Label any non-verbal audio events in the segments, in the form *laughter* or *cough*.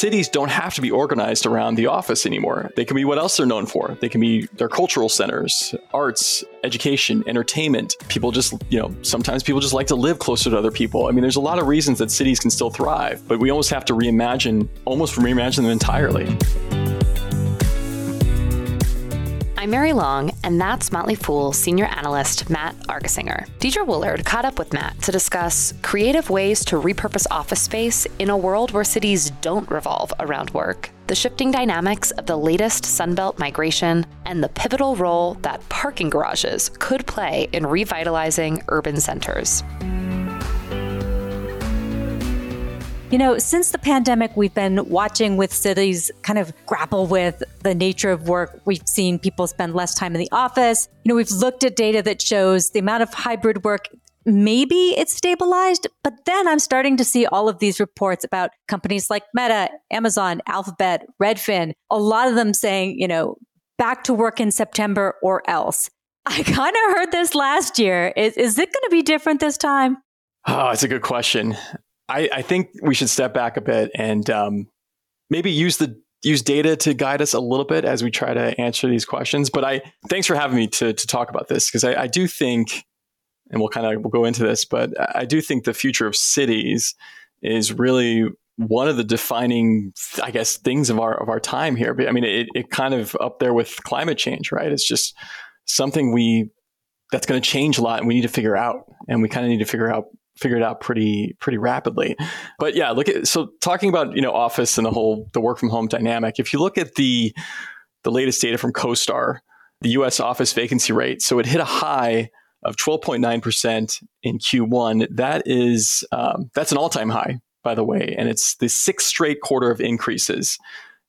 cities don't have to be organized around the office anymore. They can be what else they're known for. They can be their cultural centers, arts, education, entertainment. People just, you know, sometimes people just like to live closer to other people. I mean, there's a lot of reasons that cities can still thrive, but we almost have to reimagine, almost reimagine them entirely. I'm Mary Long, and that's Motley Fool senior analyst Matt Argersinger. Deidre Woollard caught up with Matt to discuss creative ways to repurpose office space in a world where cities don't revolve around work, the shifting dynamics of the latest Sunbelt migration, and the pivotal role that parking garages could play in revitalizing urban centers. You know, since the pandemic, we've been watching with cities kind of grapple with the nature of work. We've seen people spend less time in the office. You know, we've looked at data that shows the amount of hybrid work. Maybe it's stabilized, but then I'm starting to see all of these reports about companies like Meta, Amazon, Alphabet, Redfin, a lot of them saying, you know, back to work in September or else. I kind of heard this last year. Is, is it going to be different this time? Ah, oh, it's a good question. I, I think we should step back a bit and um, maybe use the use data to guide us a little bit as we try to answer these questions. But I thanks for having me to to talk about this because I, I do think, and we'll kind of we'll go into this, but I do think the future of cities is really one of the defining, I guess, things of our of our time here. But I mean, it, it kind of up there with climate change, right? It's just something we that's going to change a lot, and we need to figure out, and we kind of need to figure out figure it out pretty pretty rapidly. But yeah, look at so talking about you know office and the whole the work from home dynamic. If you look at the the latest data from CoStar, the U.S. office vacancy rate, so it hit a high of 12.9% in Q1. That is um, that's an all time high, by the way, and it's the sixth straight quarter of increases.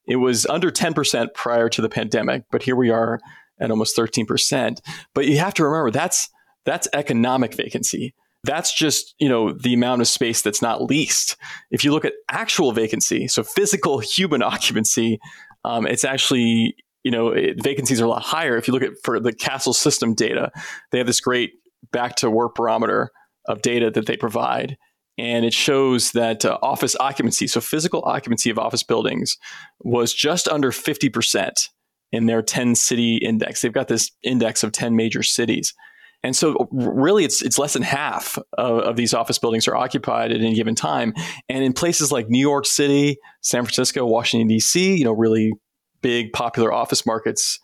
It was under 10% prior to the pandemic, but here we are at almost 13%. But you have to remember that's that's economic vacancy that's just you know the amount of space that's not leased. If you look at actual vacancy so physical *laughs* human *laughs* occupancy um, it's actually you know it, vacancies are a lot higher. If you look at for the Kastle System data they have this great back to work barometer of data that they provide. And it shows that uh, office occupancy so physical occupancy of office buildings was just under 50% in their 10 city index. They've got this index of 10 major cities and so, uh, really, it's it's less than half of, of, these office buildings are occupied at any given time. And in places like New York City, San Francisco, Washington D.C., you know, really big popular office markets,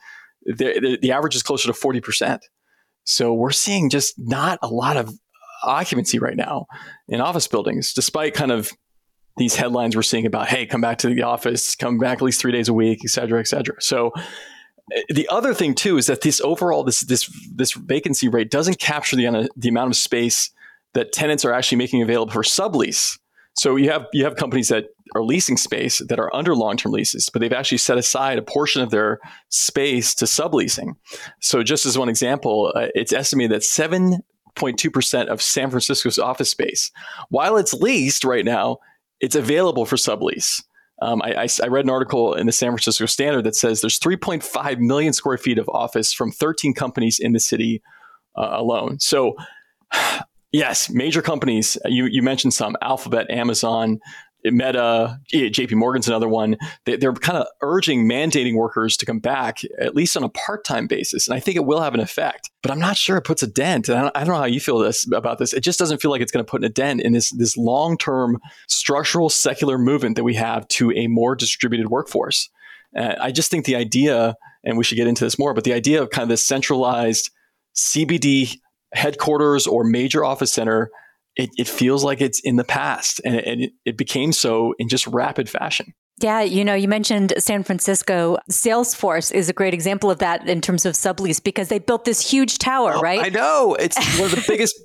the, the, average is closer to forty percent. So we're seeing just not a lot of occupancy right now in office buildings, despite kind of these headlines we're seeing about, hey, come back to the office, come back at least three days a week, et cetera, et cetera. So the other thing too is that this overall this this this vacancy rate doesn't capture the the amount of space that tenants are actually making available for sublease. So you have you have companies that are leasing space that are under long-term leases, but they've actually set aside a portion of their space to subleasing. So just as one example, uh, it's estimated that 7.2% of San Francisco's office space, while it's leased right now, it's available for sublease. Um, I, I, I, read an article in the San Francisco Standard that says there's 3.5 million square feet of office from 13 companies in the city uh, alone. So, *sighs* yes, major companies. You, you mentioned some: Alphabet, Amazon, Meta, JP Morgan's another one. They, are kind of urging, mandating workers to come back at least on a part time basis. And I think it will have an effect, but I'm not sure it puts a dent. And I don't, know how you feel this about this. It just doesn't feel like it's going to put a dent in this, this long term structural secular movement that we have to a more distributed workforce. Uh, I just think the idea, and we should get into this more, but the idea of kind of this centralized CBD headquarters or major office center it, it feels like it's in the past and, it, it became so in just rapid fashion. Yeah, you know, you mentioned San Francisco. Salesforce is a great example of that in terms of sublease because they built this huge tower, oh, right? I know. It's one of the *laughs* biggest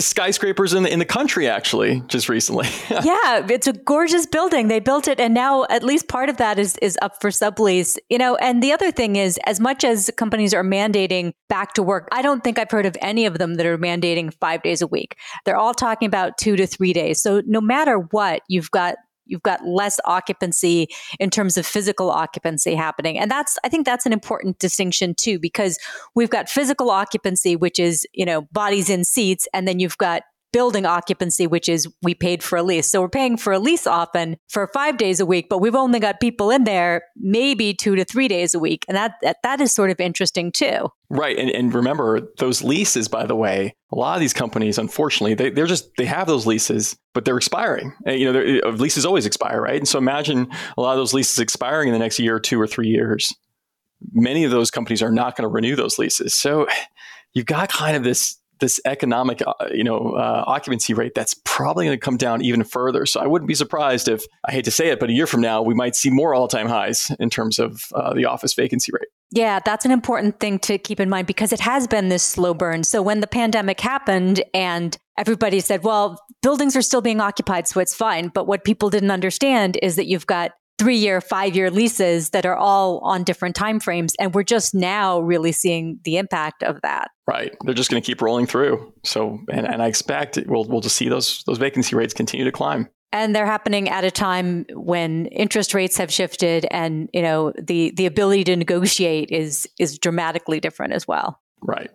skyscrapers in the, in the country actually just recently. *laughs* yeah, it's a gorgeous building. They built it and now at least part of that is is up for sublease. You know, and the other thing is as much as companies are mandating back to work, I don't think I've heard of any of them that are mandating 5 days a week. They're all talking about 2 to 3 days. So no matter what, you've got you've got less occupancy in terms of physical occupancy happening. And that's, I think that's an important distinction too, because we've got physical occupancy, which is, you know, bodies in seats, and then you've got building occupancy, which is we paid for a lease. So we're paying for a lease often for five days a week, but we've only got people in there maybe two to three days a week. And that, that, that is sort of interesting too. Right. And, and remember, those leases, by the way, a lot of these companies, unfortunately, they, they're just, they have those leases, but they're expiring. You know, uh, leases always expire, right? And so imagine a lot of those leases expiring in the next year or two or three years. Many of those companies are not going to renew those leases. So *sighs* you've got kind of this this economic, uh, you know, uh, occupancy rate that's probably going to come down even further. So I wouldn't be surprised if I hate to say it, but a year from now we might see more all-time highs in terms of uh, the office vacancy rate. Yeah, that's an important thing to keep in mind because it has been this slow burn. So when the pandemic happened and everybody said, well, buildings are still being occupied, so it's fine. But what people didn't understand is that you've got three year, five year leases that are all on different timeframes. And we're just now really seeing the impact of that. Right. They're just going to keep rolling through. So, and, and I expect we'll, we'll just see those, those vacancy rates continue to climb. And they're happening at a time when interest rates have shifted and, you know, the, the ability to negotiate is, is dramatically different as well. Right.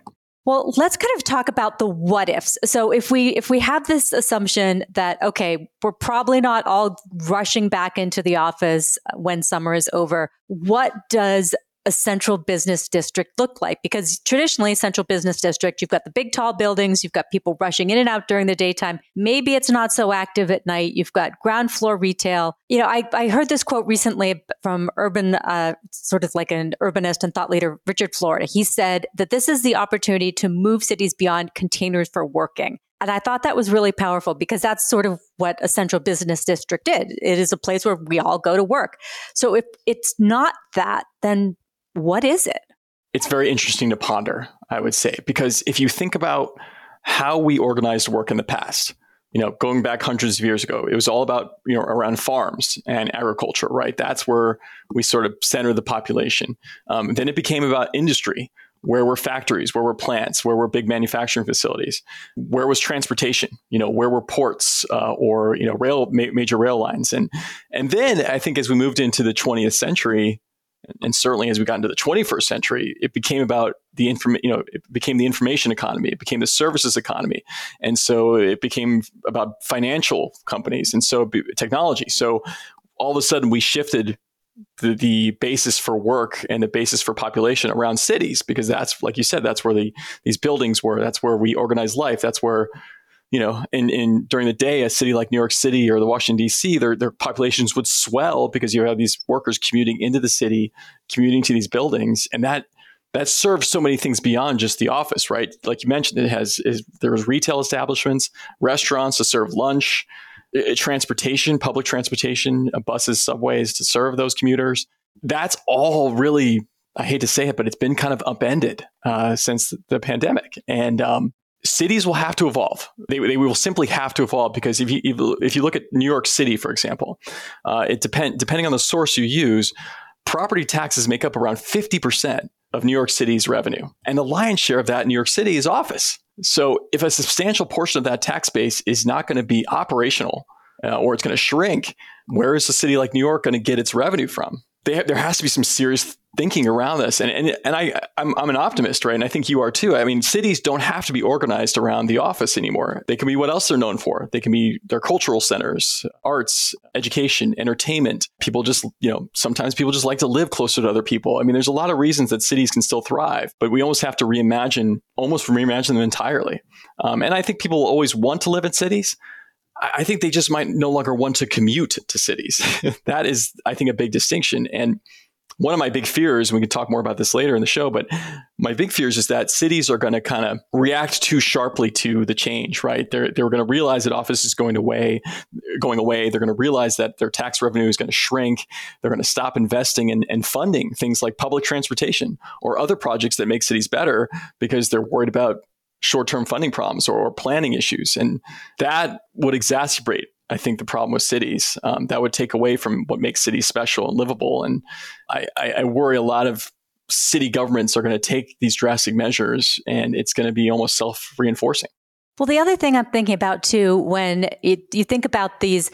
Well, let's kind of talk about the what ifs. So if we if we have this assumption that okay, we're probably not all rushing back into the office when summer is over, what does a central business district look like? Because traditionally, central business district, you've got the big tall buildings, you've got people rushing in and out during the daytime. Maybe it's not so active at night. You've got ground floor retail. You know, I, I heard this quote recently from urban, uh, sort of like an urbanist and thought leader, Richard Florida. He said that this is the opportunity to move cities beyond containers for working. And I thought that was really powerful because that's sort of what a central business district is. It is a place where we all go to work. So if it's not that, then what is it? It's very interesting to ponder, I would say, because if you think about how we organized work in the past, you know, going back hundreds of years ago, it was all about, you know, around farms and agriculture, right? That's where we sort of center the population. Um, then it became about industry. Where were factories? Where were plants? Where were big manufacturing facilities? Where was transportation? You know, where were ports uh, or you know rail ma- major rail lines? And and then I think as we moved into the 20th century, and certainly as we got into the 21st century, it became about the inform, you know, it became the information economy, it became the services economy, and so it became about financial companies, and so technology. So all of a sudden, we shifted the, the basis for work and the basis for population around cities because that's, like you said, that's where the these buildings were. That's where we organize life. That's where you know, in, in during the day, a city like New York City or the Washington D.C., their their populations would swell because you have these workers commuting into the city, commuting to these buildings, and that that serves so many things beyond just the office, right? Like you mentioned, it has is, there's retail establishments, restaurants to serve lunch, transportation, public transportation, uh, buses, subways to serve those commuters. That's all really I hate to say it, but it's been kind of upended uh, since the pandemic. And um, cities will have to evolve. They, they will simply have to evolve because if you if you look at New York City, for example, uh, it depend depending on the source you use, property taxes make up around fifty percent of New York City's revenue, and the lion's share of that in New York City is office. So if a substantial portion of that tax base is not going to be operational uh, or it's going to shrink, where is a city like New York going to get its revenue from? They, there has to be some serious thinking around this. And and, and I I'm, I'm an optimist, right? And I think you are too. I mean, cities don't have to be organized around the office anymore. They can be what else they're known for. They can be their cultural centers, arts, education, entertainment. People just you know sometimes people just like to live closer to other people. I mean, there's a lot of reasons that cities can still thrive, but we almost have to reimagine almost reimagine them entirely. Um, and I think people always want to live in cities. I think they just might no longer want to commute to cities. *laughs* that is, I think, a big distinction. And one of my big fears, we can talk more about this later in the show, but my big fears is that cities are going to kind of react too sharply to the change, right? They're, they're going to realize that office is going away, going away. They're going to realize that their tax revenue is going to shrink. They're going to stop investing and in funding things like public transportation or other projects that make cities better because they're worried about short-term funding problems or, or planning issues. And that would exacerbate I think the problem with cities um, that would take away from what makes cities special and livable. And I, I, I worry a lot of city governments are going to take these drastic measures, and it's going to be almost self reinforcing. Well, the other thing I'm thinking about too, when it, you think about these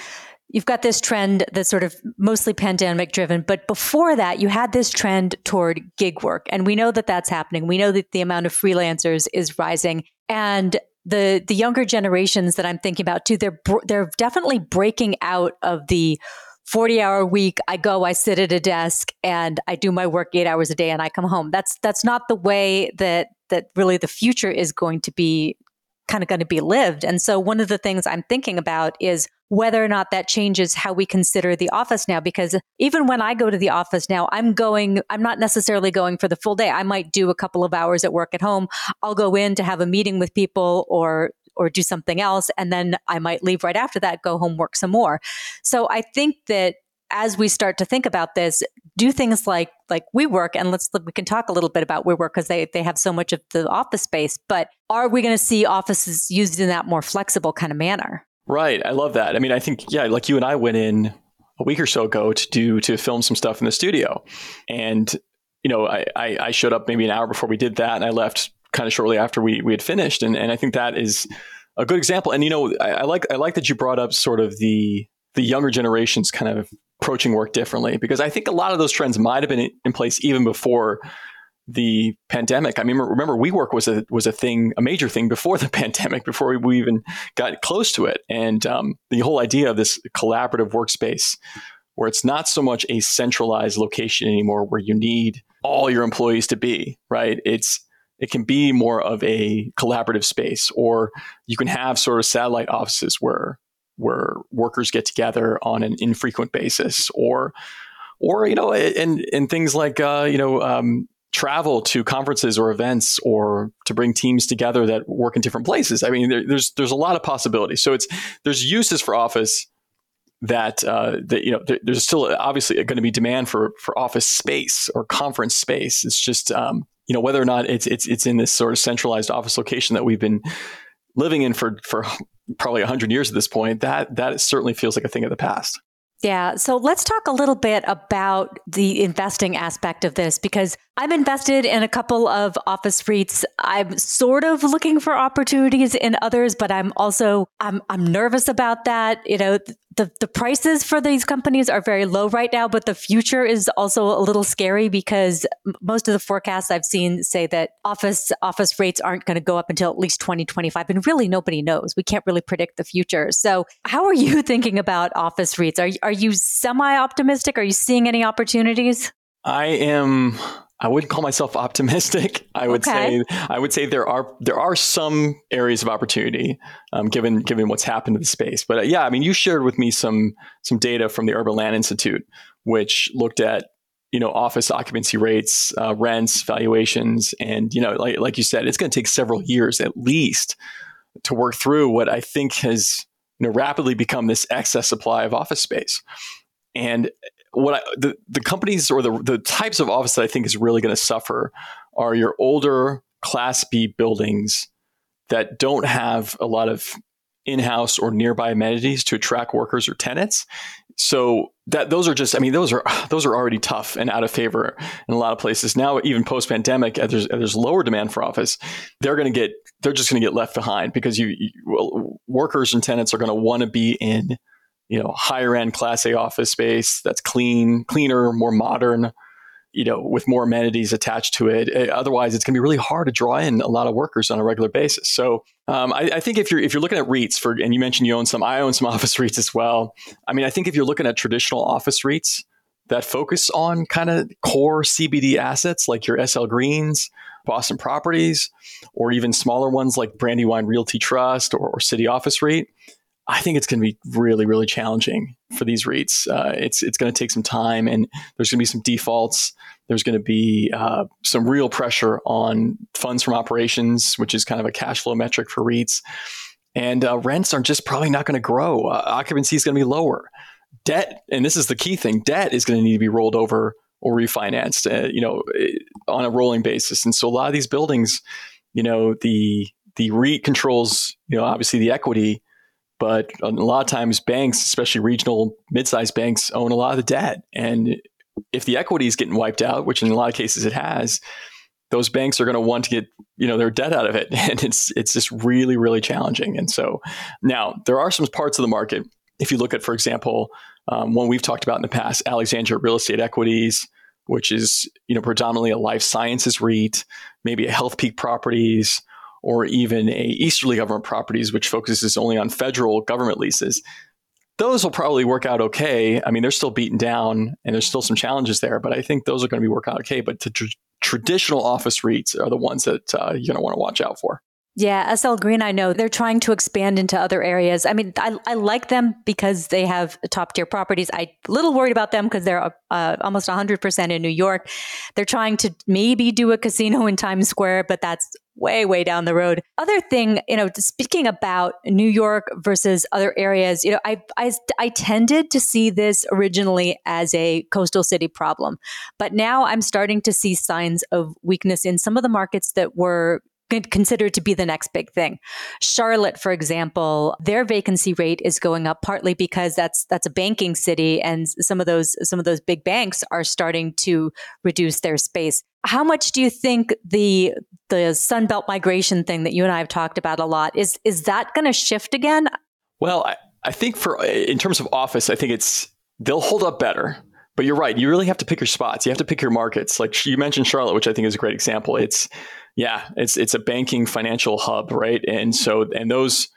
you've got this trend that's sort of mostly pandemic driven but before that you had this trend toward gig work. And we know that that's happening. We know that the amount of freelancers is rising. And the the younger generations that I'm thinking about too, they're they're definitely breaking out of the 40 hour week. I go i sit at a desk and i do my work 8 hours a day and i come home. That's that's not the way that that really the future is going to be kind of going to be lived and so one of the things i'm thinking about is whether or not that changes how we consider the office now because even when i go to the office now i'm going i'm not necessarily going for the full day i might do a couple of hours at work at home i'll go in to have a meeting with people or or do something else. And then I might leave right after that, go home, work some more. So I think that as we start to think about this, do things like like WeWork, and let's we can talk a little bit about WeWork because they they have so much of the office space. But are we going to see offices used in that more flexible kind of manner? Right. I love that. I mean, I think yeah, like you and I went in a week or so ago to do to film some stuff in the studio, and you know, I, I, I showed up maybe an hour before we did that, and I left kind of shortly after we we had finished, and and I think that is a good example. And you know, I, I like I like that you brought up sort of the the younger generations kind of approaching work differently because I think a lot of those trends might have been in place even before the pandemic. I mean, remember, WeWork was a was a thing, a major thing before the *laughs* pandemic, before we even got close to it. And um, the whole idea of this collaborative workspace, where it's not so much a centralized location anymore, where you need all your employees to be right. It's it can be more of a collaborative space, or you can have sort of satellite offices where where workers get together on an infrequent basis, or or you know, and and things like uh, you know. Um, travel to conferences or events or to bring teams together that work in different places. I mean, there, there's there's a lot of possibilities. So it's there's uses for office that uh, that you know there, there's still obviously going to be demand for for office space or conference space. It's just um, you know whether or not it's it's it's in this sort of centralized office location that we've been living in for for probably 100 years at this point that that certainly feels like a thing of the past yeah. So let's talk a little bit about the investing aspect of this because I'm invested in a couple of office REITs. I'm sort of looking for opportunities in others, but I'm also I'm I'm nervous about that. You know, the the prices for these companies are very low right now, but the future is also a little scary because most of the forecasts I've seen say that office office rates aren't going to go up until at least 2025 and really nobody knows. We can't really predict the future. So, how are you *laughs* thinking about office REITs? Are are you semi optimistic? Are you seeing any opportunities? I am I wouldn't call myself *laughs* optimistic. I would okay. say I would say there are there are some areas of opportunity um, given given what's happened to the space. But uh, yeah, I mean, you shared with me some some data from the Urban Land Institute, which looked at you know office occupancy rates, uh, rents, valuations, and you know, like like you said, it's going to take several years at least to work through what I think has you know rapidly become this excess supply of office space. And what I, the the companies or the the types of office that I think is really going to suffer are your older Class B buildings that don't have a lot of in-house or nearby amenities to attract workers or tenants. So that those are just, I mean, those are *sighs* those are already tough and out of favor in a lot of places. Now, even post-pandemic, as there's, there's lower demand for office, they're going to get they're just going to get left behind because you, you well, workers and tenants are going to want to be in you know higher end class A office space that's clean, cleaner, more modern, you know, with more amenities attached to it. Eh, otherwise, it's going to be really hard to draw in a lot of workers on a regular basis. So, um, I, I, think if you're if you're looking at REITs for, and you mentioned you own some, I own some *laughs* office REITs as well. I mean, I think if you're looking at traditional office REITs that focus on kind of core CBD assets like your SL Greens, Boston Properties, or even smaller ones like Brandywine Realty Trust or, or City Office REIT I think it's going to be really, really challenging for these REITs. Uh, it's it's going to take some time, and there's going to be some defaults. There's going to be uh, some real pressure on funds from operations, which is kind of a cash flow metric for REITs. And uh, rents are just probably not going to grow. Uh, occupancy is going to be lower. Debt, and this is the key thing: debt is going to need to be rolled over or refinanced, uh, you know, eh, on a rolling basis. And so a lot of these buildings, you know, the the REIT controls, you know, obviously the equity but a lot of times, banks, especially regional mid-sized banks, own a lot of the debt. And if the equity is getting wiped out, which in a lot of cases it has, those banks are going to want to get you know their debt out of it, *laughs* and it's it's just really really challenging. And so now there are some parts of the market. If you look at, for example, um, one we've talked about in the past, Alexandria Real Estate Equities, which is you know predominantly a life sciences REIT, maybe a Healthpeak Properties, or even a easterly government properties, which focuses only on federal government leases. Those will probably work out okay. I mean, they're still beaten down and there's still some challenges there, but I think those are going to be working out okay. But tr- traditional office REITs are the ones that uh, you're going to want to watch out for. Yeah, SL Green, I know they're trying to expand into other areas. I mean, I, I like them because they have top tier properties. A little worried about them because they're uh, almost 100% in New York. They're trying to maybe do a casino in Times Square, but that's way, way down the road. Other thing, you know, speaking about New York versus other areas, you know, I, I, I tended to see this originally as a coastal city problem, but now I'm starting to see signs of weakness in some of the markets that were considered to be the next big thing. Charlotte, for example, their vacancy rate is going up partly because that's that's a banking city and some of those some of those big banks are starting to reduce their space. How much do you think the the Sunbelt migration thing that you and I have talked about a lot is is that going to shift again? Well, I, I think for in terms of office, I think it's they'll hold up better. But you're right. You really have to pick your spots. You have to pick your markets. Like you mentioned Charlotte, which I think is a great example. It's yeah, it's it's a banking financial hub, right? And so and those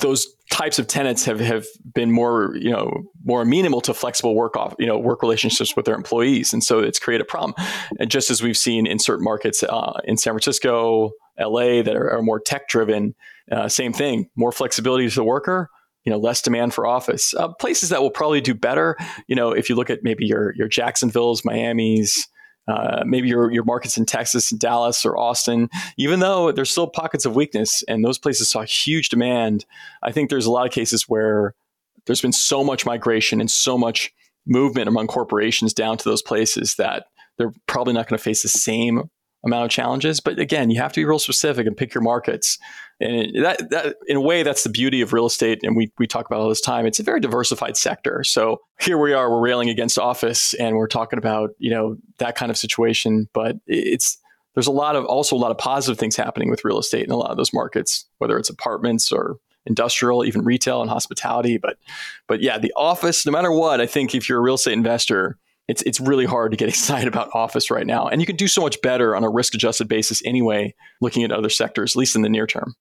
those types of tenants have, have been more you know more amenable to flexible work off you know work relationships with their employees. And so it's created a problem. And just as we've seen in certain markets uh, in san francisco la that are, are more tech driven uh, same thing more flexibility to the worker you know less demand for office. Uh, places that will probably do better you know if you look at maybe your your jacksonville's miami's uh, maybe your, your markets in Texas, and Dallas, or Austin, even though there's still pockets of weakness and those places saw huge demand, I think there's a lot of cases where there's been so much migration and so much movement among corporations down to those places that they're probably not going to face the same amount of challenges. But again, you have to be real specific and pick your markets. And that, that, in a way, that's the beauty of real estate. And we, we talk about all this time. It's a very diversified sector. So here we are, we're railing against office and we're talking about, you know, that kind of situation. But it's, there's a lot of, also a lot of positive things happening with real estate in a lot of those markets, whether it's apartments or industrial, even retail and hospitality. But, but yeah, the office, no matter what, I think if you're a real estate investor, it's it's really hard to get *laughs* excited about office right now. And you can do so much better on a risk adjusted basis anyway, looking at other sectors, at least in the near term.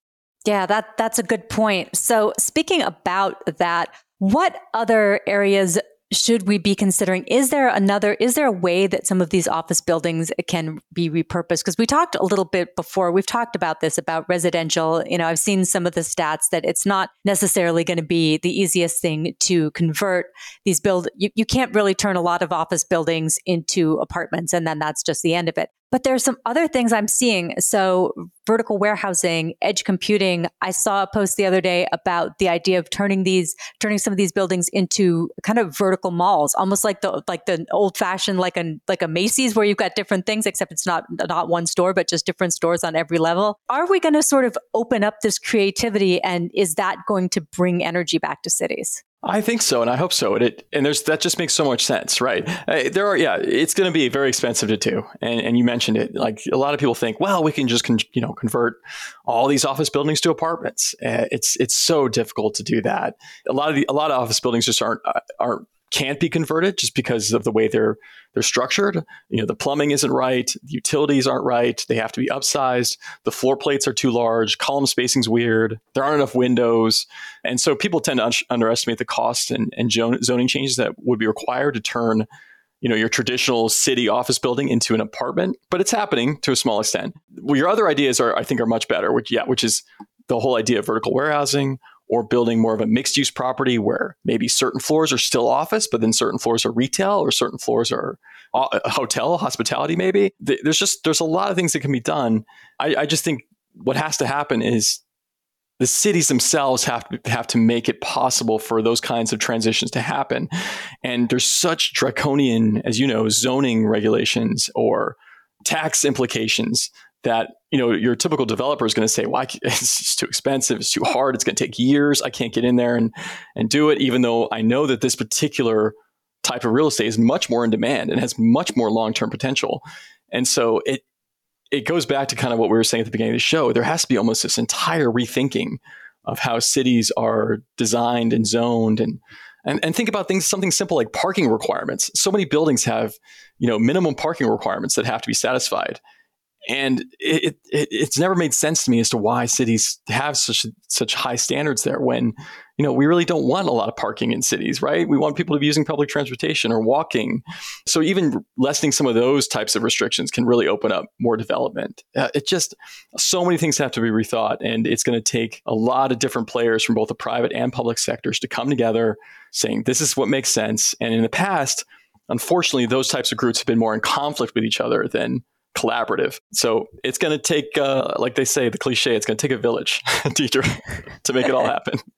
Yeah, that that's a good point. So speaking about that, what other areas should we be considering is there another is there a way that some of these office buildings can be repurposed? Because we talked a little bit before we've talked about this about residential you know i've seen some of the stats that it's not necessarily going to be the easiest thing to convert these build you, you can't really turn a lot of office buildings into apartments and then that's just the end of it but there's some other things I'm seeing. So vertical warehousing, edge computing. I saw a post the other day about the idea of turning these, turning some of these buildings into kind of vertical malls, almost like the like the old fashioned like a like a Macy's where you've got different things, except it's not not one store, but just different stores on every level. Are we going to sort of open up this creativity, and is that going to bring energy back to cities? I think so, and I hope so. And it and there's that just makes so much sense, right? Uh, there are, yeah, it's going to be very expensive to do, and, and you mentioned it. Like a lot of people think, well, we can just con- you know convert all these office buildings to apartments. Uh, it's it's so difficult to do that. A lot of the a lot of office buildings just aren't uh, aren't can't be converted just because of the way they're they're structured. You know, the plumbing isn't right, the utilities aren't right, they have to be upsized, the floor plates are too large, column spacing's weird, there aren't enough windows, and so people tend to un- underestimate the cost and, and zoning changes that would be required to turn you know your traditional city office building into an apartment but it's happening to a small extent well, your other ideas are i think are much better which yeah which is the whole idea of vertical warehousing or building more of a mixed use property where maybe certain floors are still office, but then certain floors are retail or certain floors are uh, a hotel, hospitality, maybe. There's just, there's a lot of things that can be done. I, I just think what has to happen is the cities themselves have to have to make it possible for those kinds of transitions to happen. And there's such draconian, as you know, zoning regulations or tax implications that you know your typical developer is going to say why well *laughs* it's too expensive it's too hard it's going to take years i can't get in there and and do it even though i know that this particular type of real estate is much more in demand and has much more long-term potential. And so it it goes back to kind of what we were saying at the beginning of the show. There has to be almost this entire rethinking of how cities are designed and zoned and and, and think about things something simple like parking requirements. So many buildings have you know minimum parking requirements that have to be satisfied and it, it, it's never made sense to me as to why cities have such such high standards there when you know we really don't want a lot of parking in cities right? We want people to be using public transportation or walking. So even lessening some of those types of restrictions can really open up more development. Uh, it just so many things have to be rethought and it's going to take a lot of different players from both the private and public sectors to come together saying this is what makes sense. And in the past unfortunately those types of groups have been more in conflict with each other than collaborative. So it's going to take, uh, like they say, the cliche, it's going to take a village, *laughs* teacher, to make it all happen. *laughs*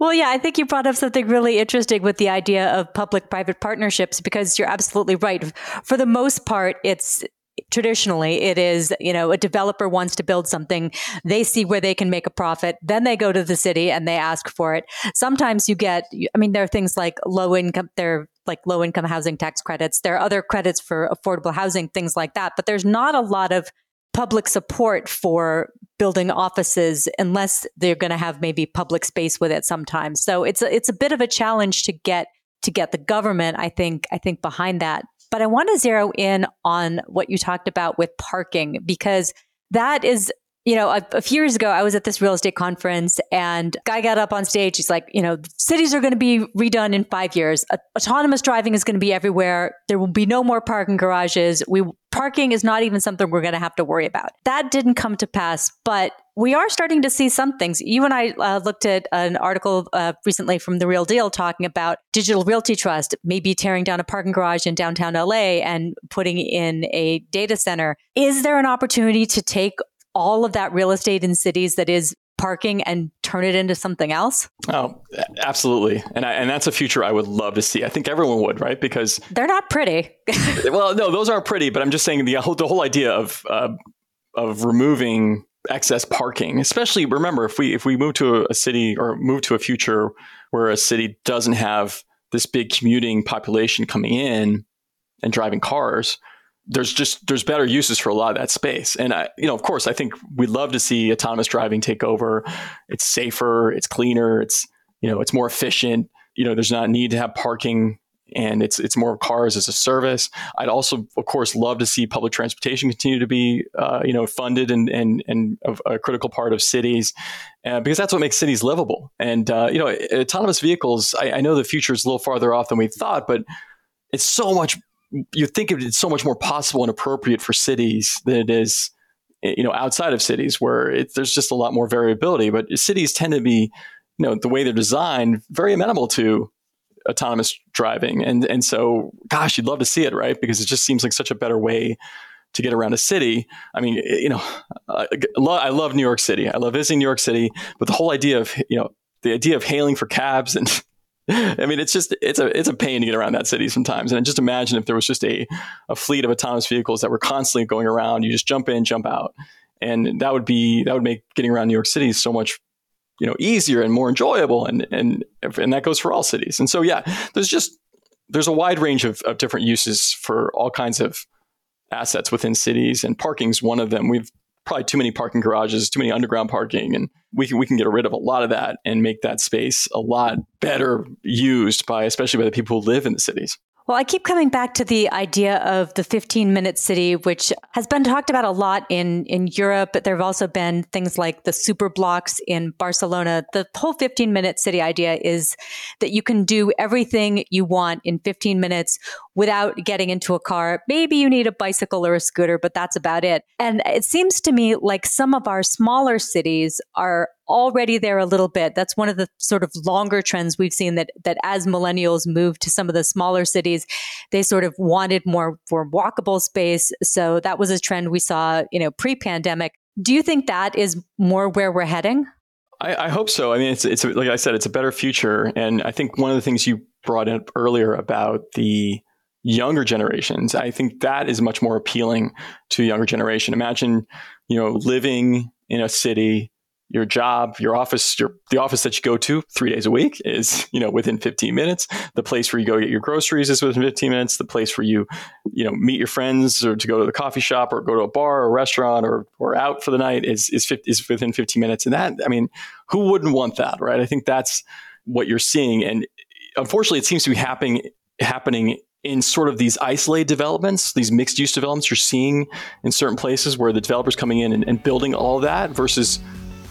Well, yeah, I think you brought up something really interesting with the idea of public private partnerships because you're absolutely right. For the most part, it's traditionally it is you know a developer wants to build something they see where they can make a profit then they go to the city and they ask for it sometimes you get i mean there are things like low income there like low income housing tax credits. There are other credits for affordable housing, things like that. But there's not a lot of public support for building offices unless they're going to have maybe public space with it sometimes. So it's a, it's a bit of a challenge to get to get the government I think I think behind that. But I want to zero in on what you talked about with parking because that is you know, a, a, few years ago, I was at this real estate conference and guy got up on stage. He's like, you know, cities are going to be redone in five years. A- autonomous driving is going to be everywhere. There will be no more parking garages. We parking is not even something we're going to have to worry about. That didn't come to pass, but we are starting to see some things. You and I uh, looked at an article uh, recently from The Real Deal talking about Digital Realty Trust maybe tearing down a parking garage in downtown LA and putting in a data center. Is there an opportunity to take all of that real estate in cities that is parking and turn it into something else? Oh, absolutely. And I, and that's a future I would love to see. I think everyone would, right? Because they're not pretty. *laughs* well, no, those aren't pretty, but I'm just saying the whole, the whole idea of uh, of removing excess parking, especially remember if we if we move to a, a city or move to a future where a city doesn't have this big commuting population coming in and driving cars, there's just there's better uses for a lot of that space. And i you know of course i think we'd love to see autonomous driving take over. It's safer it's cleaner it's you know it's more efficient. You know there's not need to have parking and it's it's more cars as a service. I'd also of course love to see public transportation continue to be uh, you know funded and and and a, critical part of cities uh, because that's what makes cities livable. And uh, you know autonomous vehicles I, I know the future is a little farther off than we thought but it's so much you think of it so much more possible and appropriate for cities than it is eh, you know outside of cities where it, there's just a lot more variability. But cities tend to be you know the way they're designed very amenable to autonomous driving. And and so gosh you'd love to see it right? Because it just seems like such a better way to get around a city. I mean eh, you know i love new york city. I love visiting new york city. But the whole idea of you know the idea of hailing for cabs and *laughs* *laughs* I mean, it's just it's a it's a pain to get around that city sometimes. And just imagine if there was just a a fleet of autonomous vehicles that were constantly going around. You just jump in, jump out, and that would be that would make getting around New York City so much you know easier and more enjoyable. And and and that goes for all cities. And so yeah, there's just there's a wide range of, of different uses for all kinds of assets within cities, and parking's one of them. We've probably too many parking garages, too many underground parking, and we can we can get rid of a lot of that and make that space a lot better used by especially by the people who live in the cities. Well, I keep coming back to the idea of the 15 minute city, which has been talked about a lot in, in Europe. But there have also been things like the super blocks in Barcelona. The whole 15 minute city idea is that you can do everything you want in 15 minutes without getting into a car. Maybe you need a bicycle or a scooter, but that's about it. And it seems to me like some of our smaller cities are already there a little bit. That's one of the sort of longer trends we've seen that that as millennials move to some of the smaller cities, they sort of wanted more more walkable space. So that was a trend we saw, you know, pre-pandemic. Do you think that is more where we're heading? I, I hope so. I mean, it's it's like I said, it's a better future, and I think one of the things you brought up earlier about the younger generations, I think that is much more appealing to younger generation. Imagine, you know, living in a city your job, your office, your the office that you go to three days a week is you know within 15 minutes. The place where you go get your groceries is within 15 minutes. The place where you you know meet your friends or to go to the coffee shop or go to a bar or a restaurant or or out for the night is is is within 15 minutes. And that I mean, who wouldn't want that, right? I think that's what you're seeing, and unfortunately, it seems to be happening happening in sort of these isolated developments, these mixed use developments you're seeing in certain places where the developers coming in and, and, building all that versus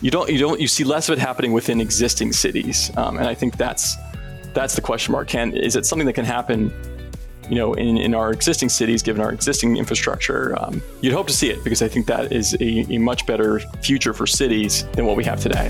you don't you don't you see less of it happening within existing cities. Um, and I think that's that's the question mark. Can is it something that can happen? You know, in, in our existing cities, given our existing infrastructure, um, you'd hope to see it because I think that is a, a much better future for cities than what we have today.